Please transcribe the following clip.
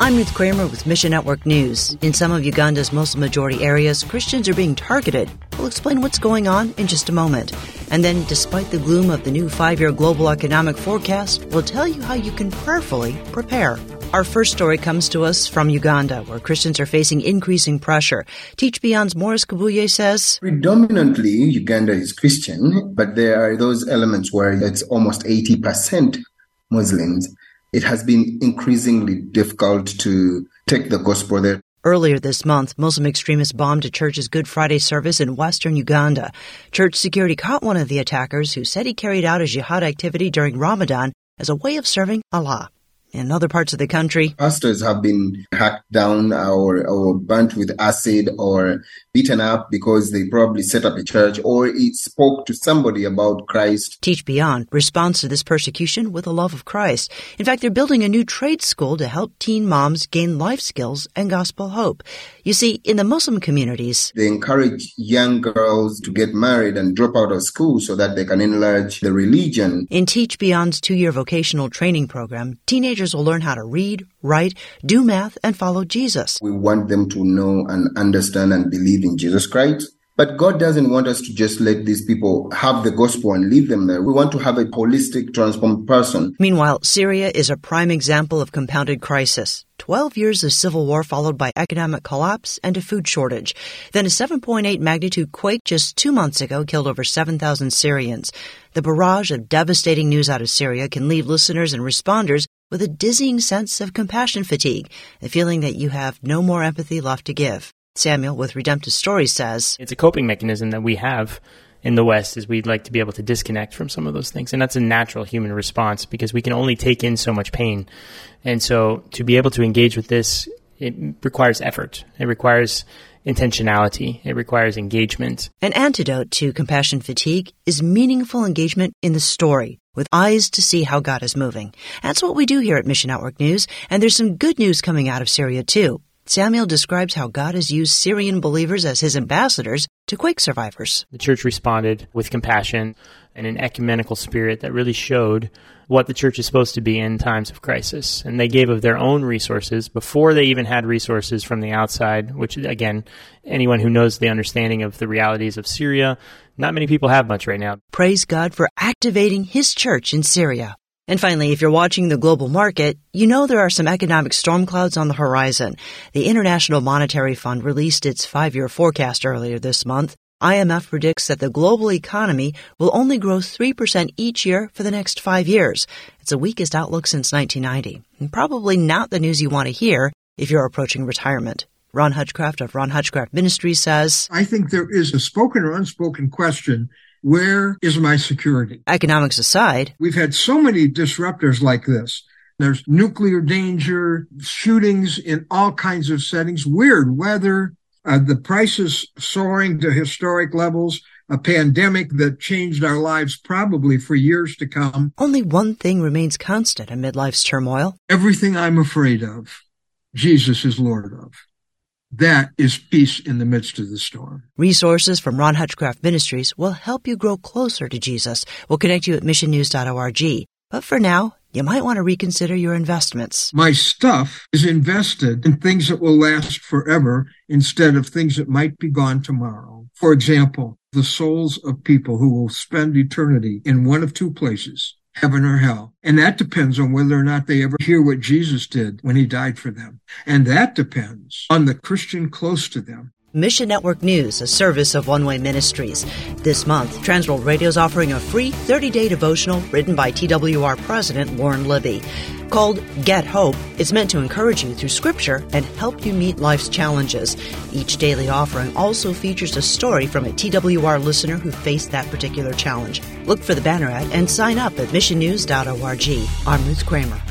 I'm Ruth Kramer with Mission Network News. In some of Uganda's Muslim majority areas, Christians are being targeted. We'll explain what's going on in just a moment. And then, despite the gloom of the new five year global economic forecast, we'll tell you how you can prayerfully prepare. Our first story comes to us from Uganda, where Christians are facing increasing pressure. Teach Beyond's Morris Kabuye says Predominantly, Uganda is Christian, but there are those elements where it's almost 80% Muslims it has been increasingly difficult to take the gospel there. Earlier this month, Muslim extremists bombed a church's Good Friday service in western Uganda. Church security caught one of the attackers who said he carried out a jihad activity during Ramadan as a way of serving Allah in other parts of the country. Pastors have been hacked down or, or burnt with acid or beaten up because they probably set up a church or it spoke to somebody about Christ. Teach Beyond responds to this persecution with a love of Christ. In fact, they're building a new trade school to help teen moms gain life skills and gospel hope. You see, in the Muslim communities, they encourage young girls to get married and drop out of school so that they can enlarge the religion. In Teach Beyond's two year vocational training program, teenagers teenagers will learn how to read, write, do math, and follow Jesus. We want them to know and understand and believe in Jesus Christ. But God doesn't want us to just let these people have the gospel and leave them there. We want to have a holistic, transformed person. Meanwhile, Syria is a prime example of compounded crisis. 12 years of civil war followed by economic collapse and a food shortage. Then a 7.8 magnitude quake just two months ago killed over 7,000 Syrians. The barrage of devastating news out of Syria can leave listeners and responders with a dizzying sense of compassion fatigue, the feeling that you have no more empathy left to give. Samuel with Redemptive Stories says It's a coping mechanism that we have in the West is we'd like to be able to disconnect from some of those things. And that's a natural human response because we can only take in so much pain. And so to be able to engage with this, it requires effort. It requires intentionality. It requires engagement. An antidote to compassion fatigue is meaningful engagement in the story with eyes to see how God is moving. That's what we do here at Mission Network News, and there's some good news coming out of Syria too. Samuel describes how God has used Syrian believers as his ambassadors to quake survivors. The church responded with compassion and an ecumenical spirit that really showed what the church is supposed to be in times of crisis. And they gave of their own resources before they even had resources from the outside, which, again, anyone who knows the understanding of the realities of Syria, not many people have much right now. Praise God for activating His church in Syria. And finally, if you're watching the global market, you know there are some economic storm clouds on the horizon. The International Monetary Fund released its five-year forecast earlier this month. IMF predicts that the global economy will only grow 3% each year for the next five years. It's the weakest outlook since 1990, and probably not the news you want to hear if you're approaching retirement. Ron Hutchcraft of Ron Hutchcraft Ministries says, I think there is a spoken or unspoken question where is my security? Economics aside, we've had so many disruptors like this. There's nuclear danger, shootings in all kinds of settings, weird weather, uh, the prices soaring to historic levels, a pandemic that changed our lives probably for years to come. Only one thing remains constant amid life's turmoil. Everything I'm afraid of, Jesus is Lord of. That is peace in the midst of the storm. Resources from Ron Hutchcraft Ministries will help you grow closer to Jesus. We'll connect you at missionnews.org. But for now, you might want to reconsider your investments. My stuff is invested in things that will last forever instead of things that might be gone tomorrow. For example, the souls of people who will spend eternity in one of two places heaven or hell. And that depends on whether or not they ever hear what Jesus did when he died for them. And that depends on the Christian close to them. Mission Network News, a service of One Way Ministries. This month, Transworld Radio is offering a free 30 day devotional written by TWR President Lauren Libby. Called Get Hope, it's meant to encourage you through Scripture and help you meet life's challenges. Each daily offering also features a story from a TWR listener who faced that particular challenge. Look for the banner ad and sign up at missionnews.org. I'm Ruth Kramer.